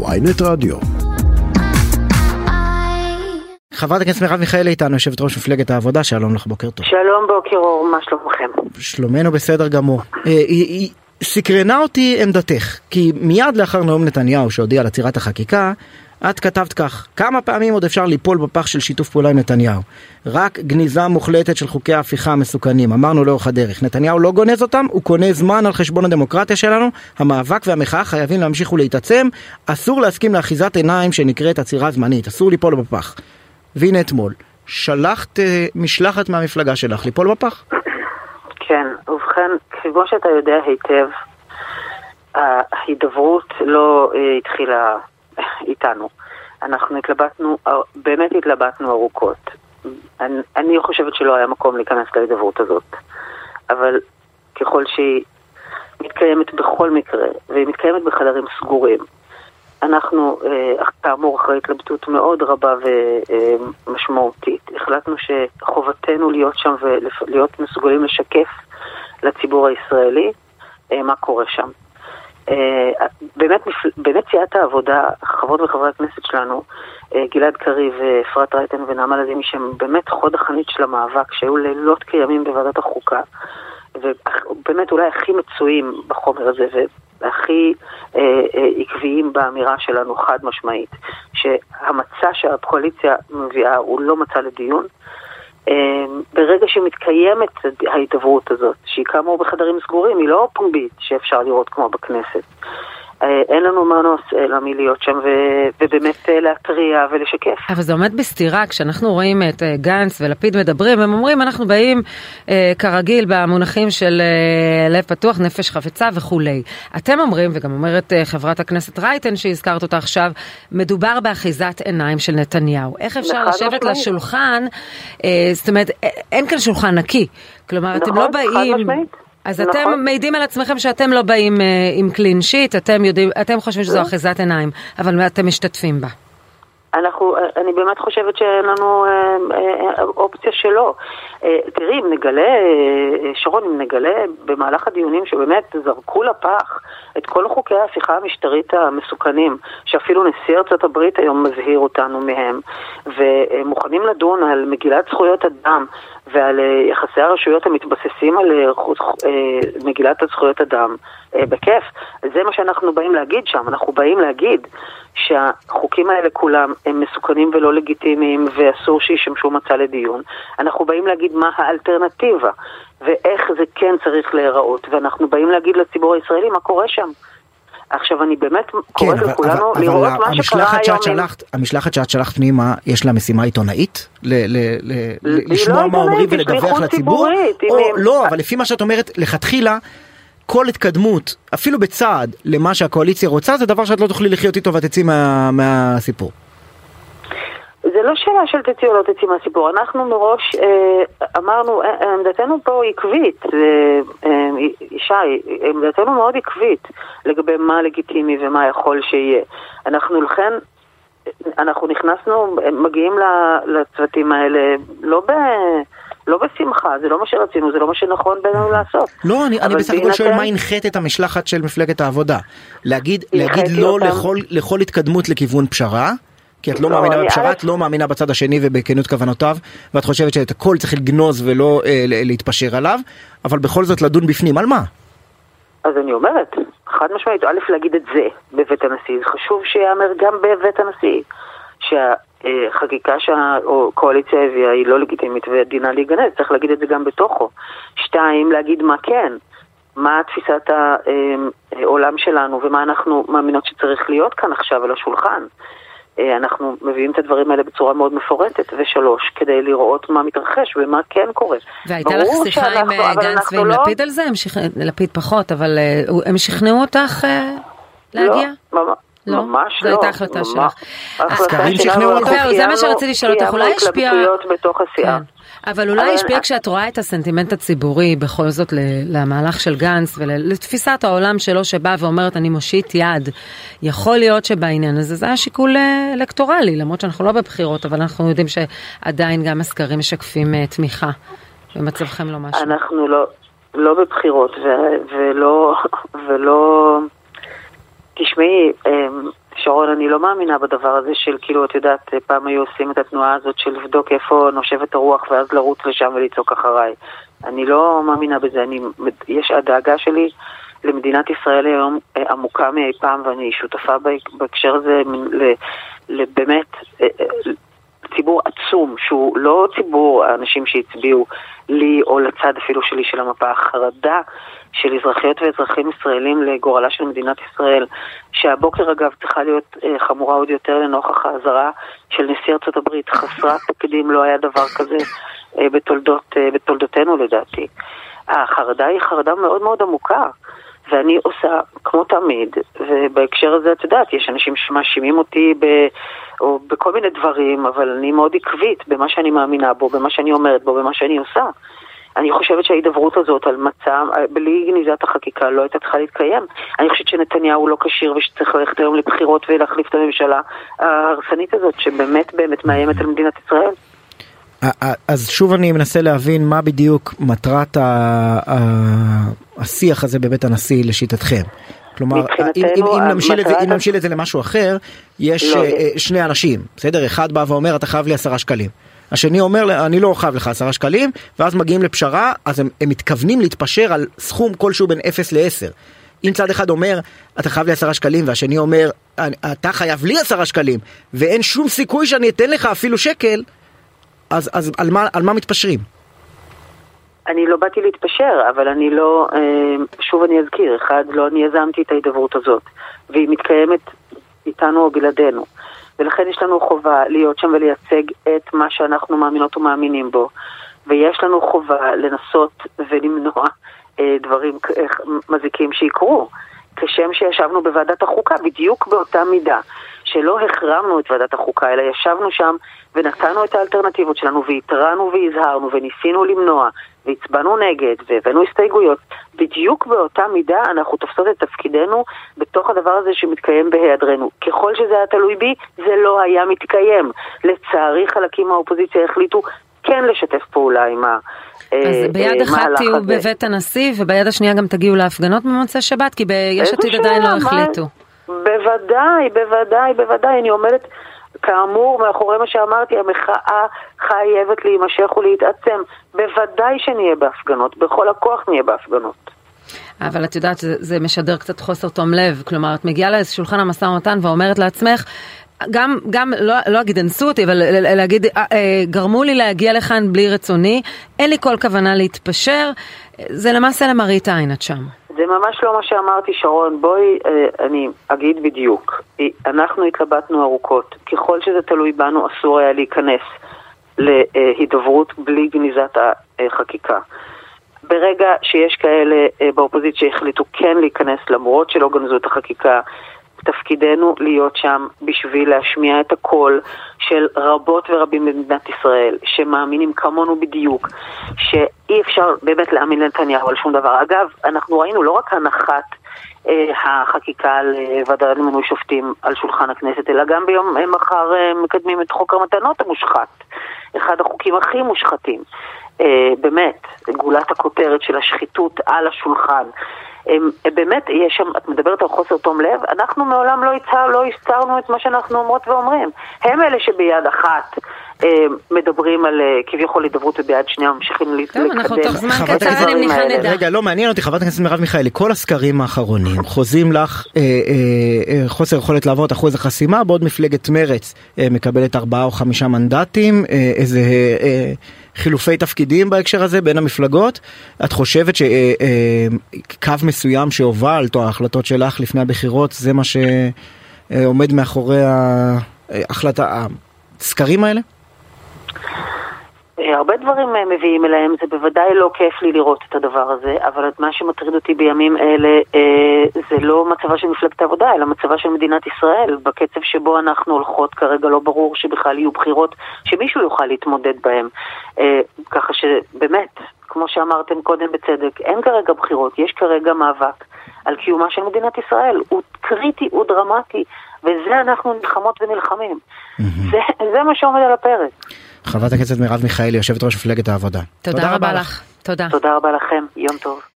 ויינט רדיו. חברת הכנסת מרב מיכאלי איתנו, יושבת ראש מפלגת העבודה, שלום לך, בוקר טוב. שלום בוקר אור, מה שלומכם? שלומנו בסדר גמור. אה, סקרנה אותי עמדתך, כי מיד לאחר נאום נתניהו שהודיע על עצירת החקיקה, את כתבת כך, כמה פעמים עוד אפשר ליפול בפח של שיתוף פעולה עם נתניהו? רק גניזה מוחלטת של חוקי ההפיכה המסוכנים, אמרנו לאורך הדרך. נתניהו לא גונז אותם, הוא קונה זמן על חשבון הדמוקרטיה שלנו, המאבק והמחאה חייבים להמשיך ולהתעצם, אסור להסכים לאחיזת עיניים שנקראת עצירה זמנית, אסור ליפול בפח. והנה אתמול, שלחת אה, משלחת מהמפלגה שלך ליפול בפח. כן, ובכן, כמו שאתה יודע היטב, ההידברות לא אה, התחילה איתנו. אנחנו התלבטנו, אה, באמת התלבטנו ארוכות. אני, אני חושבת שלא היה מקום להיכנס להידברות הזאת, אבל ככל שהיא מתקיימת בכל מקרה, והיא מתקיימת בחדרים סגורים, אנחנו, אה, כאמור, אחרי התלבטות מאוד רבה ומשמעותית, החלטנו שחובתנו להיות שם ולהיות מסוגלים לשקף לציבור הישראלי אה, מה קורה שם. אה, באמת, באמת סיעת העבודה, חברות וחברי הכנסת שלנו, גלעד קריב, אפרת רייטן ונעמה לזימי, שהם באמת חוד החנית של המאבק, שהיו לילות כימים בוועדת החוקה, ובאמת אולי הכי מצויים בחומר הזה, והכי אה, אה, עקביים באמירה שלנו חד משמעית, שהמצע שהקואליציה מביאה הוא לא מצע לדיון. אה, ברגע שמתקיימת ההידברות הזאת, שהיא כאמור בחדרים סגורים, היא לא פומבית שאפשר לראות כמו בכנסת. אה, אין לנו מנוס אלא מלהיות שם ו- ובאמת אה, להתריע ולשקף. אבל זה עומד בסתירה, כשאנחנו רואים את אה, גנץ ולפיד מדברים, הם אומרים אנחנו באים אה, כרגיל במונחים של אה, לב פתוח, נפש חפצה וכולי. אתם אומרים, וגם אומרת אה, חברת הכנסת רייטן שהזכרת אותה עכשיו, מדובר באחיזת עיניים של נתניהו. איך אפשר לשבת משמעית. לשולחן, אה, זאת אומרת, אין כאן שולחן נקי. כלומר, נכון, אתם לא באים... אז נכון. אתם מעידים על עצמכם שאתם לא באים uh, עם קלין שיט, אתם יודעים, אתם חושבים שזו אחיזת עיניים, אבל אתם משתתפים בה. אנחנו, אני באמת חושבת שאין לנו אה, אה, אופציה שלא. אה, תראי, אם נגלה, אה, שרון, אם נגלה במהלך הדיונים שבאמת זרקו לפח את כל חוקי ההפיכה המשטרית המסוכנים, שאפילו נשיא ארצות הברית היום מזהיר אותנו מהם, ומוכנים לדון על מגילת זכויות אדם ועל אה, יחסי הרשויות המתבססים על אה, אה, מגילת הזכויות אדם, בכיף. זה מה שאנחנו באים להגיד שם, אנחנו באים להגיד שהחוקים האלה כולם הם מסוכנים ולא לגיטימיים ואסור שישמשו מצע לדיון. אנחנו באים להגיד מה האלטרנטיבה ואיך זה כן צריך להיראות, ואנחנו באים להגיד לציבור הישראלי מה קורה שם. עכשיו אני באמת כן, קוראת אבל, לכולנו אבל, לראות אבל מה שקרה היום. שלחת, המשלחת שאת שלחת פנימה, יש לה משימה עיתונאית? ל, ל, ל, ל, לשמוע לא מה אומרים ולדווח לציבור? או לא, אבל לפי מה שאת אומרת, לכתחילה... כל התקדמות, אפילו בצעד, למה שהקואליציה רוצה, זה דבר שאת לא תוכלי לחיות איתו ותצאי מה, מהסיפור. זה לא שאלה של תצאי או לא תצאי מהסיפור. אנחנו מראש אה, אמרנו, אה, עמדתנו פה עקבית, אה, אה, ישי, עמדתנו מאוד עקבית לגבי מה לגיטימי ומה יכול שיהיה. אנחנו לכן, אנחנו נכנסנו, מגיעים לצוותים האלה לא ב... לא בשמחה, זה לא מה שרצינו, זה לא מה שנכון בינינו לעשות. לא, אני, אני בסך הכל שואל מה הנחית את המשלחת של מפלגת העבודה. להגיד, להגיד לא לכל, לכל התקדמות לכיוון פשרה, כי את לא, לא מאמינה בפשרה, את לא מאמינה בצד השני ובכנות כוונותיו, ואת חושבת שאת הכל צריך לגנוז ולא אה, להתפשר עליו, אבל בכל זאת לדון בפנים, על מה? אז אני אומרת, חד משמעית, א', להגיד את זה בבית הנשיא, זה חשוב שייאמר גם בבית הנשיא, שהחקיקה שהקואליציה הביאה היא לא לגיטימית ודינה להיגנז, צריך להגיד את זה גם בתוכו. שתיים, להגיד מה כן, מה תפיסת העולם שלנו ומה אנחנו מאמינות שצריך להיות כאן עכשיו על השולחן. אה, אנחנו מביאים את הדברים האלה בצורה מאוד מפורטת, ושלוש, כדי לראות מה מתרחש ומה כן קורה. והייתה לך שיחה עם אה, גנץ ועם לא... לפיד על זה? שכ... לפיד פחות, אבל uh, הם שכנעו אותך uh, להגיע? לא, לא, ממש לא. זו הייתה החלטה שלך. הסקרים שכנעו אותך? זהו, זה מה שרציתי לשאול אותך, אולי השפיע... קיימנו התלבטויות בתוך הסיעה. אבל אולי השפיע כשאת רואה את הסנטימנט הציבורי בכל זאת למהלך של גנץ ולתפיסת העולם שלו שבא ואומרת אני מושיט יד. יכול להיות שבעניין הזה זה היה שיקול אה, אלקטורלי, למרות שאנחנו לא בבחירות, אבל אנחנו יודעים שעדיין גם הסקרים משקפים אה, תמיכה. במצבכם לא משהו. אנחנו לא, לא בבחירות ו- ולא, ולא, תשמעי, אמ, שרון, אני לא מאמינה בדבר הזה של כאילו, את יודעת, פעם היו עושים את התנועה הזאת של לבדוק איפה נושבת הרוח ואז לרוץ לשם ולצעוק אחריי. אני לא מאמינה בזה, אני, יש, הדאגה שלי למדינת ישראל היום אה, עמוקה מאי פעם ואני שותפה בהקשר הזה לבאמת אה, אה, ציבור עצום שהוא לא ציבור האנשים שהצביעו לי או לצד אפילו שלי של המפה, החרדה של אזרחיות ואזרחים ישראלים לגורלה של מדינת ישראל, שהבוקר אגב צריכה להיות אה, חמורה עוד יותר לנוכח האזהרה של נשיא ארצות הברית, חסרת תקדים, לא היה דבר כזה אה, בתולדות, אה, בתולדותינו לדעתי. החרדה היא חרדה מאוד מאוד עמוקה. ואני עושה כמו תמיד, ובהקשר הזה את יודעת, יש אנשים שמאשימים אותי ב, או בכל מיני דברים, אבל אני מאוד עקבית במה שאני מאמינה בו, במה שאני אומרת בו, במה שאני עושה. אני חושבת שההידברות הזאת על מצב, בלי גניזת החקיקה לא הייתה צריכה להתקיים. אני חושבת שנתניהו לא כשיר ושצריך ללכת היום לבחירות ולהחליף את הממשלה ההרסנית הזאת, שבאמת באמת מאיימת על מדינת ישראל. אז שוב אני מנסה להבין מה בדיוק מטרת השיח הזה בבית הנשיא לשיטתכם. כלומר, אם, אם, אם, נמשיל את זה, אם נמשיל את זה למשהו אחר, יש לא, uh, שני אנשים, בסדר? אחד בא ואומר אתה חייב לי עשרה שקלים. השני אומר אני לא חייב לך עשרה שקלים, ואז מגיעים לפשרה, אז הם, הם מתכוונים להתפשר על סכום כלשהו בין 0 ל-10. אם צד אחד אומר אתה חייב לי עשרה שקלים והשני אומר אתה חייב לי עשרה שקלים ואין שום סיכוי שאני אתן לך אפילו שקל, אז, אז על, מה, על מה מתפשרים? אני לא באתי להתפשר, אבל אני לא, אה, שוב אני אזכיר, אחד, לא אני יזמתי את ההידברות הזאת, והיא מתקיימת איתנו או בלעדינו. ולכן יש לנו חובה להיות שם ולייצג את מה שאנחנו מאמינות ומאמינים בו. ויש לנו חובה לנסות ולמנוע אה, דברים אה, מזיקים שיקרו. כשם שישבנו בוועדת החוקה, בדיוק באותה מידה, שלא החרמנו את ועדת החוקה, אלא ישבנו שם ונתנו את האלטרנטיבות שלנו והתרענו והזהרנו וניסינו למנוע והצבענו נגד והבאנו הסתייגויות. בדיוק באותה מידה אנחנו תופסות את תפקידנו בתוך הדבר הזה שמתקיים בהיעדרנו. ככל שזה היה תלוי בי, זה לא היה מתקיים. לצערי חלקים מהאופוזיציה החליטו כן לשתף פעולה עם ה... אז אה, ביד אה, אחת תהיו בבית הנשיא וביד השנייה גם תגיעו להפגנות במוצאי שבת כי ביש עתיד עדיין לא החליטו. בוודאי, בוודאי, בוודאי, אני עומדת כאמור מאחורי מה שאמרתי, המחאה חייבת להימשך ולהתעצם. בוודאי שנהיה בהפגנות, בכל הכוח נהיה בהפגנות. אבל את יודעת, זה, משדר קצת חוסר תום לב, כלומר, את מגיעה לשולחן המשא ומתן ואומרת לעצמך, גם, גם לא, לא אגיד אנסו אותי, אבל להגיד, אה, אה, גרמו לי להגיע לכאן בלי רצוני, אין לי כל כוונה להתפשר, זה למעשה למראית עין את שם. זה ממש לא מה שאמרתי, שרון. בואי, אה, אני אגיד בדיוק. אנחנו התלבטנו ארוכות. ככל שזה תלוי בנו, אסור היה להיכנס להידברות בלי גניזת החקיקה. ברגע שיש כאלה באופוזיציה שהחליטו כן להיכנס למרות שלא גנזו את החקיקה, תפקידנו להיות שם בשביל להשמיע את הקול של רבות ורבים במדינת ישראל, שמאמינים כמונו בדיוק, שאי אפשר באמת להאמין לנתניהו על שום דבר. אגב, אנחנו ראינו לא רק הנחת אה, החקיקה על אה, ועדה למינוי שופטים על שולחן הכנסת, אלא גם ביום אה, מחר אה, מקדמים את חוק המתנות המושחת, אחד החוקים הכי מושחתים. אה, באמת, גולת הכותרת של השחיתות על השולחן. הם, באמת, יש שם, את מדברת על חוסר תום לב, אנחנו מעולם לא, יצר, לא הסתרנו את מה שאנחנו אומרות ואומרים. הם אלה שביד אחת אה, מדברים על אה, כביכול הידברות וביד שנייה ממשיכים לקדם. טוב, אנחנו תוך זמן קצר אם בכלל נדע. רגע, לא, מעניין אותי, חברת הכנסת מרב מיכאלי, כל הסקרים האחרונים חוזים לך אה, אה, אה, חוסר יכולת לעבור את אחוז החסימה, בעוד מפלגת מרץ אה, מקבלת ארבעה או חמישה מנדטים, אה, איזה... אה, חילופי תפקידים בהקשר הזה בין המפלגות? את חושבת שקו אה, אה, מסוים שהובלת או ההחלטות שלך לפני הבחירות זה מה שעומד מאחורי ההחלטה, הסקרים האלה? אה, הרבה דברים אה, מביאים אליהם, זה בוודאי לא כיף לי לראות את הדבר הזה, אבל מה שמטריד אותי בימים אלה אה, זה לא מצבה של מפלגת העבודה, אלא מצבה של מדינת ישראל. בקצב שבו אנחנו הולכות כרגע לא ברור שבכלל יהיו בחירות שמישהו יוכל להתמודד בהן. ככה שבאמת, כמו שאמרתם קודם בצדק, אין כרגע בחירות, יש כרגע מאבק על קיומה של מדינת ישראל. הוא קריטי, הוא דרמטי, וזה אנחנו נלחמות ונלחמים. Mm-hmm. זה, זה מה שעומד על הפרק. חברת הכנסת מרב מיכאלי, יושבת ראש מפלגת העבודה. תודה, תודה רבה לך. תודה. תודה רבה לכם, יום טוב.